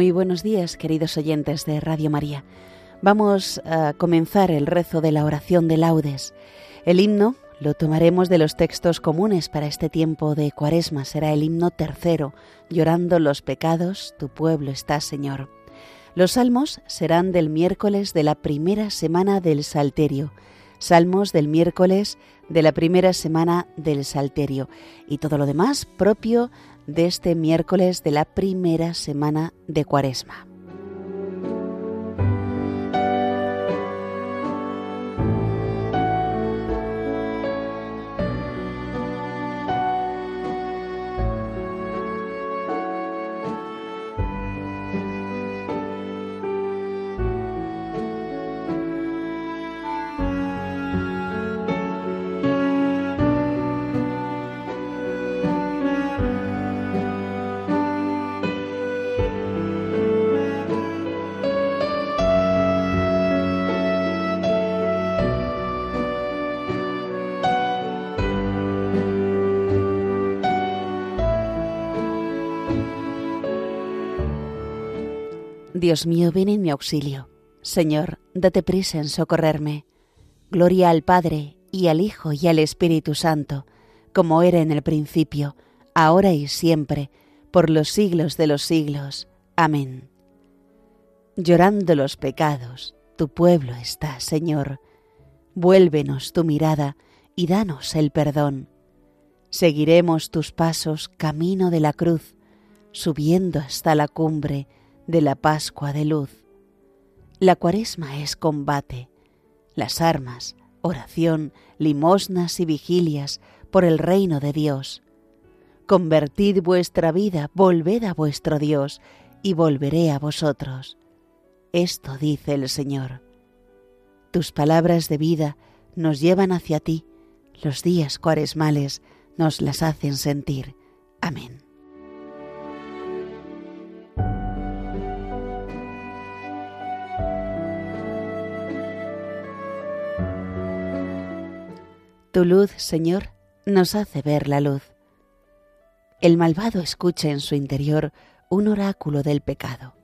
Muy buenos días, queridos oyentes de Radio María. Vamos a comenzar el rezo de la oración de laudes. El himno lo tomaremos de los textos comunes para este tiempo de Cuaresma. Será el himno tercero, llorando los pecados, tu pueblo está, Señor. Los salmos serán del miércoles de la primera semana del Salterio. Salmos del miércoles de la primera semana del Salterio. Y todo lo demás propio de este miércoles de la primera semana de Cuaresma. Dios mío, ven en mi auxilio. Señor, date prisa en socorrerme. Gloria al Padre, y al Hijo, y al Espíritu Santo, como era en el principio, ahora y siempre, por los siglos de los siglos. Amén. Llorando los pecados, tu pueblo está, Señor. Vuélvenos tu mirada y danos el perdón. Seguiremos tus pasos camino de la cruz, subiendo hasta la cumbre, de la Pascua de luz. La cuaresma es combate, las armas, oración, limosnas y vigilias por el reino de Dios. Convertid vuestra vida, volved a vuestro Dios, y volveré a vosotros. Esto dice el Señor. Tus palabras de vida nos llevan hacia ti, los días cuaresmales nos las hacen sentir. Amén. Tu luz, Señor, nos hace ver la luz. El malvado escucha en su interior un oráculo del pecado.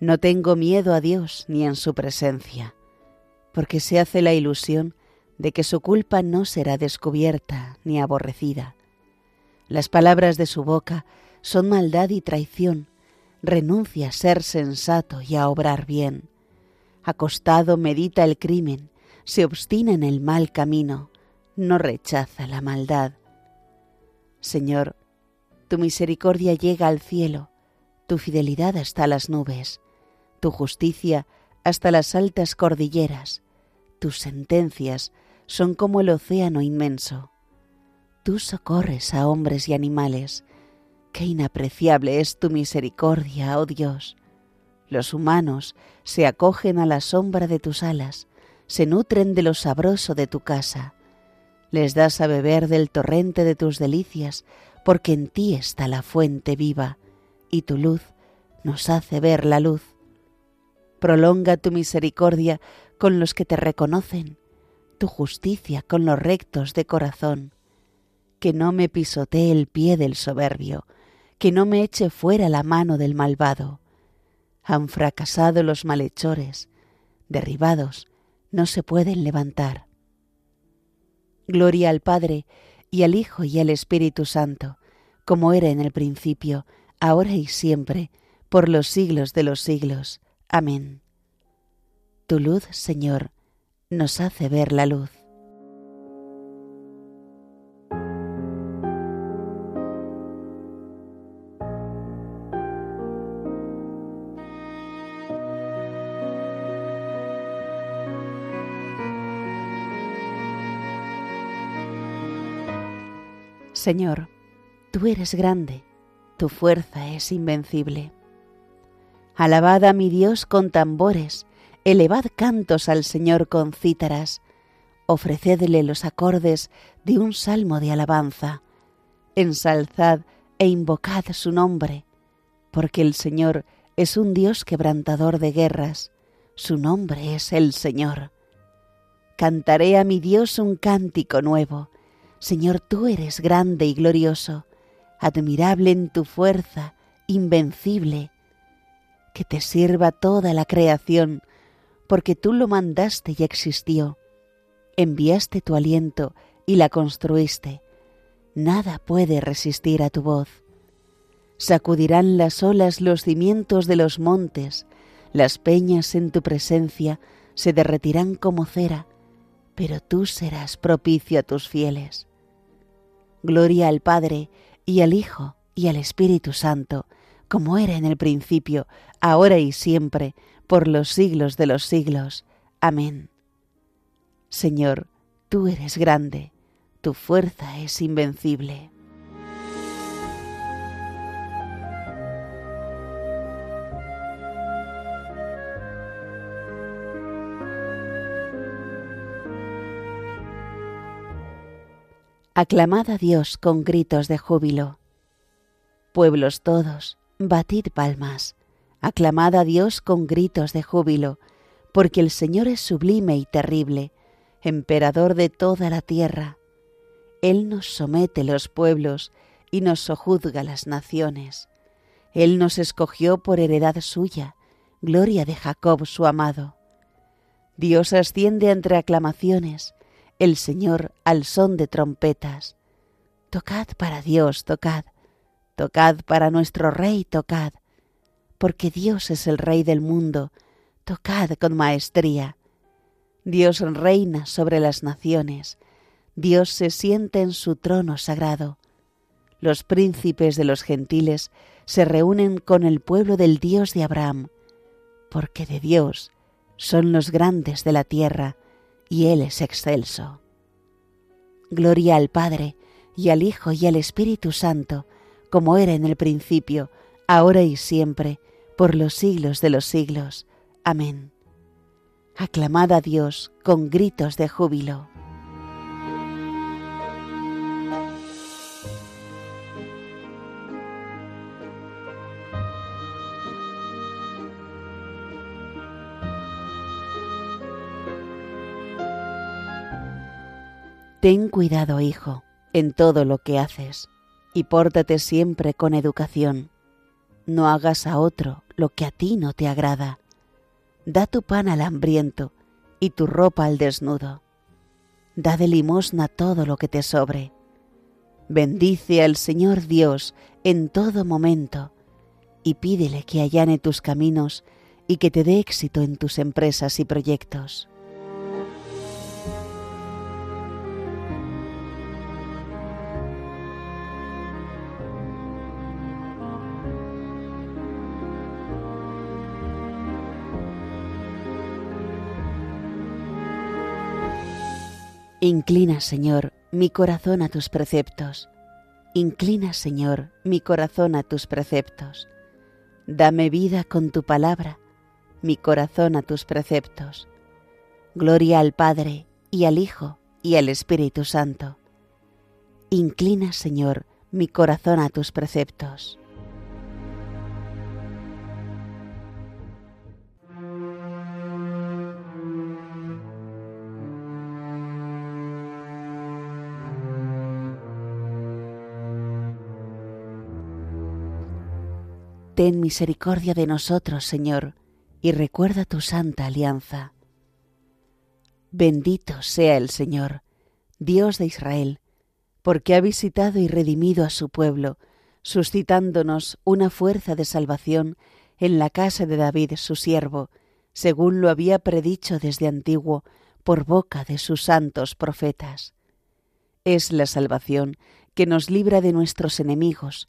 No tengo miedo a Dios ni en su presencia, porque se hace la ilusión de que su culpa no será descubierta ni aborrecida. Las palabras de su boca son maldad y traición, renuncia a ser sensato y a obrar bien. Acostado medita el crimen, se obstina en el mal camino, no rechaza la maldad. Señor, tu misericordia llega al cielo, tu fidelidad hasta las nubes, tu justicia hasta las altas cordilleras, tus sentencias son como el océano inmenso. Tú socorres a hombres y animales. Qué inapreciable es tu misericordia, oh Dios. Los humanos se acogen a la sombra de tus alas, se nutren de lo sabroso de tu casa les das a beber del torrente de tus delicias, porque en ti está la fuente viva, y tu luz nos hace ver la luz. Prolonga tu misericordia con los que te reconocen, tu justicia con los rectos de corazón. Que no me pisotee el pie del soberbio, que no me eche fuera la mano del malvado. Han fracasado los malhechores, derribados, no se pueden levantar. Gloria al Padre, y al Hijo, y al Espíritu Santo, como era en el principio, ahora y siempre, por los siglos de los siglos. Amén. Tu luz, Señor, nos hace ver la luz. Señor, tú eres grande, tu fuerza es invencible. Alabad a mi Dios con tambores, elevad cantos al Señor con cítaras, ofrecedle los acordes de un salmo de alabanza, ensalzad e invocad su nombre, porque el Señor es un Dios quebrantador de guerras, su nombre es el Señor. Cantaré a mi Dios un cántico nuevo, Señor, tú eres grande y glorioso, admirable en tu fuerza, invencible. que te sirva toda la creación, porque tú lo mandaste y existió. Enviaste tu aliento y la construiste. Nada puede resistir a tu voz. Sacudirán las olas los cimientos de los montes, las peñas en tu presencia se derretirán como cera, pero tú serás propicio a tus fieles. Gloria al Padre y al Hijo y al Espíritu Santo, como era en el principio, ahora y siempre, por los siglos de los siglos. Amén. Señor, tú eres grande, tu fuerza es invencible. Aclamad a Dios con gritos de júbilo. Pueblos todos, batid palmas, aclamad a Dios con gritos de júbilo, porque el Señor es sublime y terrible, emperador de toda la tierra. Él nos somete los pueblos y nos sojuzga las naciones. Él nos escogió por heredad suya, gloria de Jacob su amado. Dios asciende entre aclamaciones, el Señor al son de trompetas. Tocad para Dios, tocad, tocad para nuestro Rey, tocad, porque Dios es el Rey del mundo, tocad con maestría. Dios reina sobre las naciones, Dios se siente en su trono sagrado. Los príncipes de los gentiles se reúnen con el pueblo del Dios de Abraham, porque de Dios son los grandes de la tierra, y Él es excelso. Gloria al Padre, y al Hijo, y al Espíritu Santo, como era en el principio, ahora y siempre, por los siglos de los siglos. Amén. Aclamad a Dios con gritos de júbilo. Ten cuidado, hijo, en todo lo que haces, y pórtate siempre con educación. No hagas a otro lo que a ti no te agrada. Da tu pan al hambriento y tu ropa al desnudo. Da de limosna todo lo que te sobre. Bendice al Señor Dios en todo momento y pídele que allane tus caminos y que te dé éxito en tus empresas y proyectos. Inclina, Señor, mi corazón a tus preceptos. Inclina, Señor, mi corazón a tus preceptos. Dame vida con tu palabra, mi corazón a tus preceptos. Gloria al Padre, y al Hijo, y al Espíritu Santo. Inclina, Señor, mi corazón a tus preceptos. Ten misericordia de nosotros, Señor, y recuerda tu santa alianza. Bendito sea el Señor, Dios de Israel, porque ha visitado y redimido a su pueblo, suscitándonos una fuerza de salvación en la casa de David su siervo, según lo había predicho desde antiguo por boca de sus santos profetas. Es la salvación que nos libra de nuestros enemigos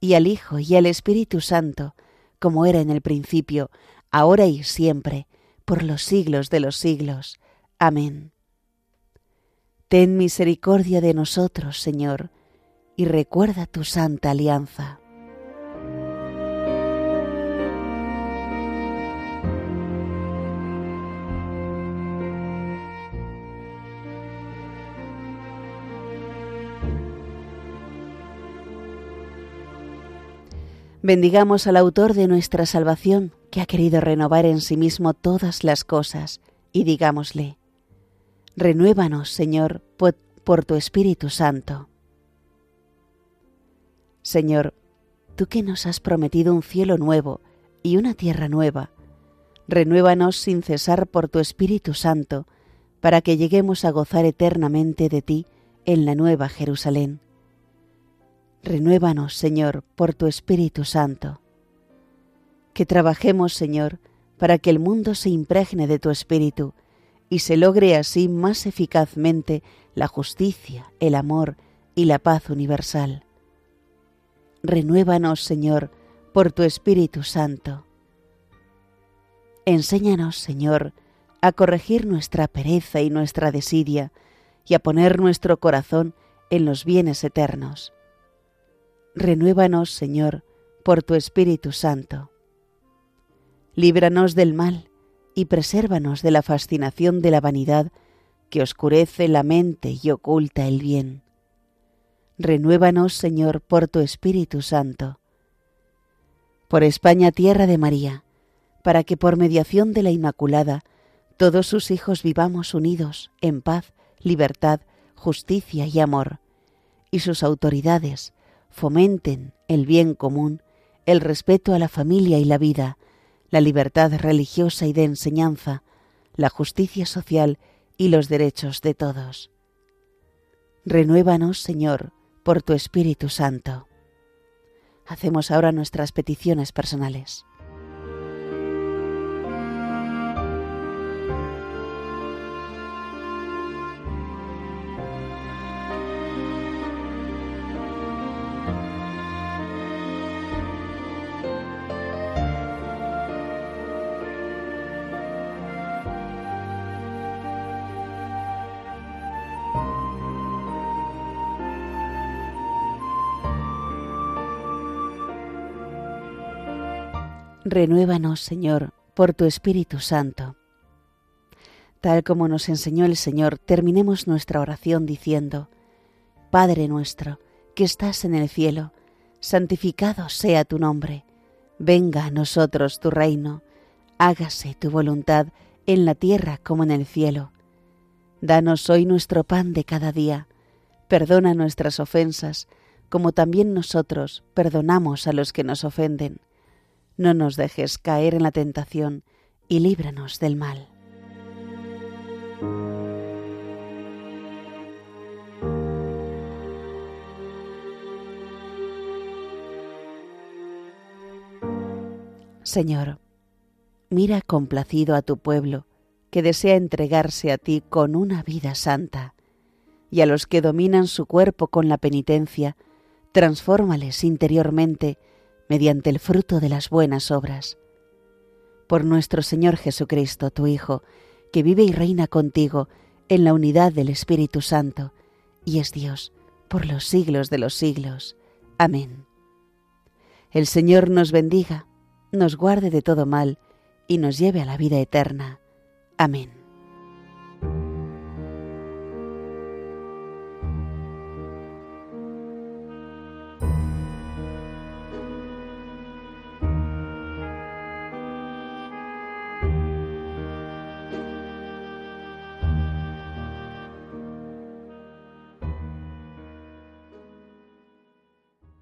y al Hijo, y al Espíritu Santo, como era en el principio, ahora y siempre, por los siglos de los siglos. Amén. Ten misericordia de nosotros, Señor, y recuerda tu santa alianza. Bendigamos al autor de nuestra salvación, que ha querido renovar en sí mismo todas las cosas, y digámosle, Renuévanos, Señor, por, tu Espíritu Santo. Señor, tú que nos has prometido un cielo nuevo y una tierra nueva, renuévanos sin cesar por tu Espíritu Santo, para que lleguemos a gozar eternamente de ti en la nueva Jerusalén. Renuévanos, Señor, por tu Espíritu Santo. Que trabajemos, Señor, para que el mundo se impregne de tu Espíritu y se logre así más eficazmente la justicia, el amor y la paz universal. Renuévanos, Señor, por tu Espíritu Santo. Enséñanos, Señor, a corregir nuestra pereza y nuestra desidia y a poner nuestro corazón en los bienes eternos. Renuévanos, Señor, por tu Espíritu Santo. Líbranos del mal y presérvanos de la fascinación de la vanidad que oscurece la mente y oculta el bien. Renuévanos, Señor, por tu Espíritu Santo. Por España, tierra de María, para que por mediación de la Inmaculada todos sus hijos vivamos unidos en paz, libertad, justicia y amor, y sus autoridades, fomenten el bien común, el respeto a la familia y la vida, la libertad religiosa y de enseñanza, la justicia social y los derechos de todos. Renuévanos, Señor, por tu Espíritu Santo. Hacemos ahora nuestras peticiones personales. Renuévanos, Señor, por tu Espíritu Santo. Tal como nos enseñó el Señor, terminemos nuestra oración diciendo, Padre nuestro, que estás en el cielo, santificado sea tu nombre, venga a nosotros tu reino, hágase tu voluntad en la tierra como en el cielo. Danos hoy nuestro pan de cada día, perdona nuestras ofensas, como también nosotros perdonamos a los que nos ofenden no nos dejes caer en la tentación y líbranos del mal. Señor, mira complacido a tu pueblo, que desea entregarse a ti con una vida santa, y a los que dominan su cuerpo con la penitencia, transfórmales interiormente mediante el fruto de las buenas obras. Por nuestro Señor Jesucristo, tu Hijo, que vive y reina contigo en la unidad del Espíritu Santo, y es Dios por los siglos de los siglos. Amén. El Señor nos bendiga, nos guarde de todo mal, y nos lleve a la vida eterna. Amén.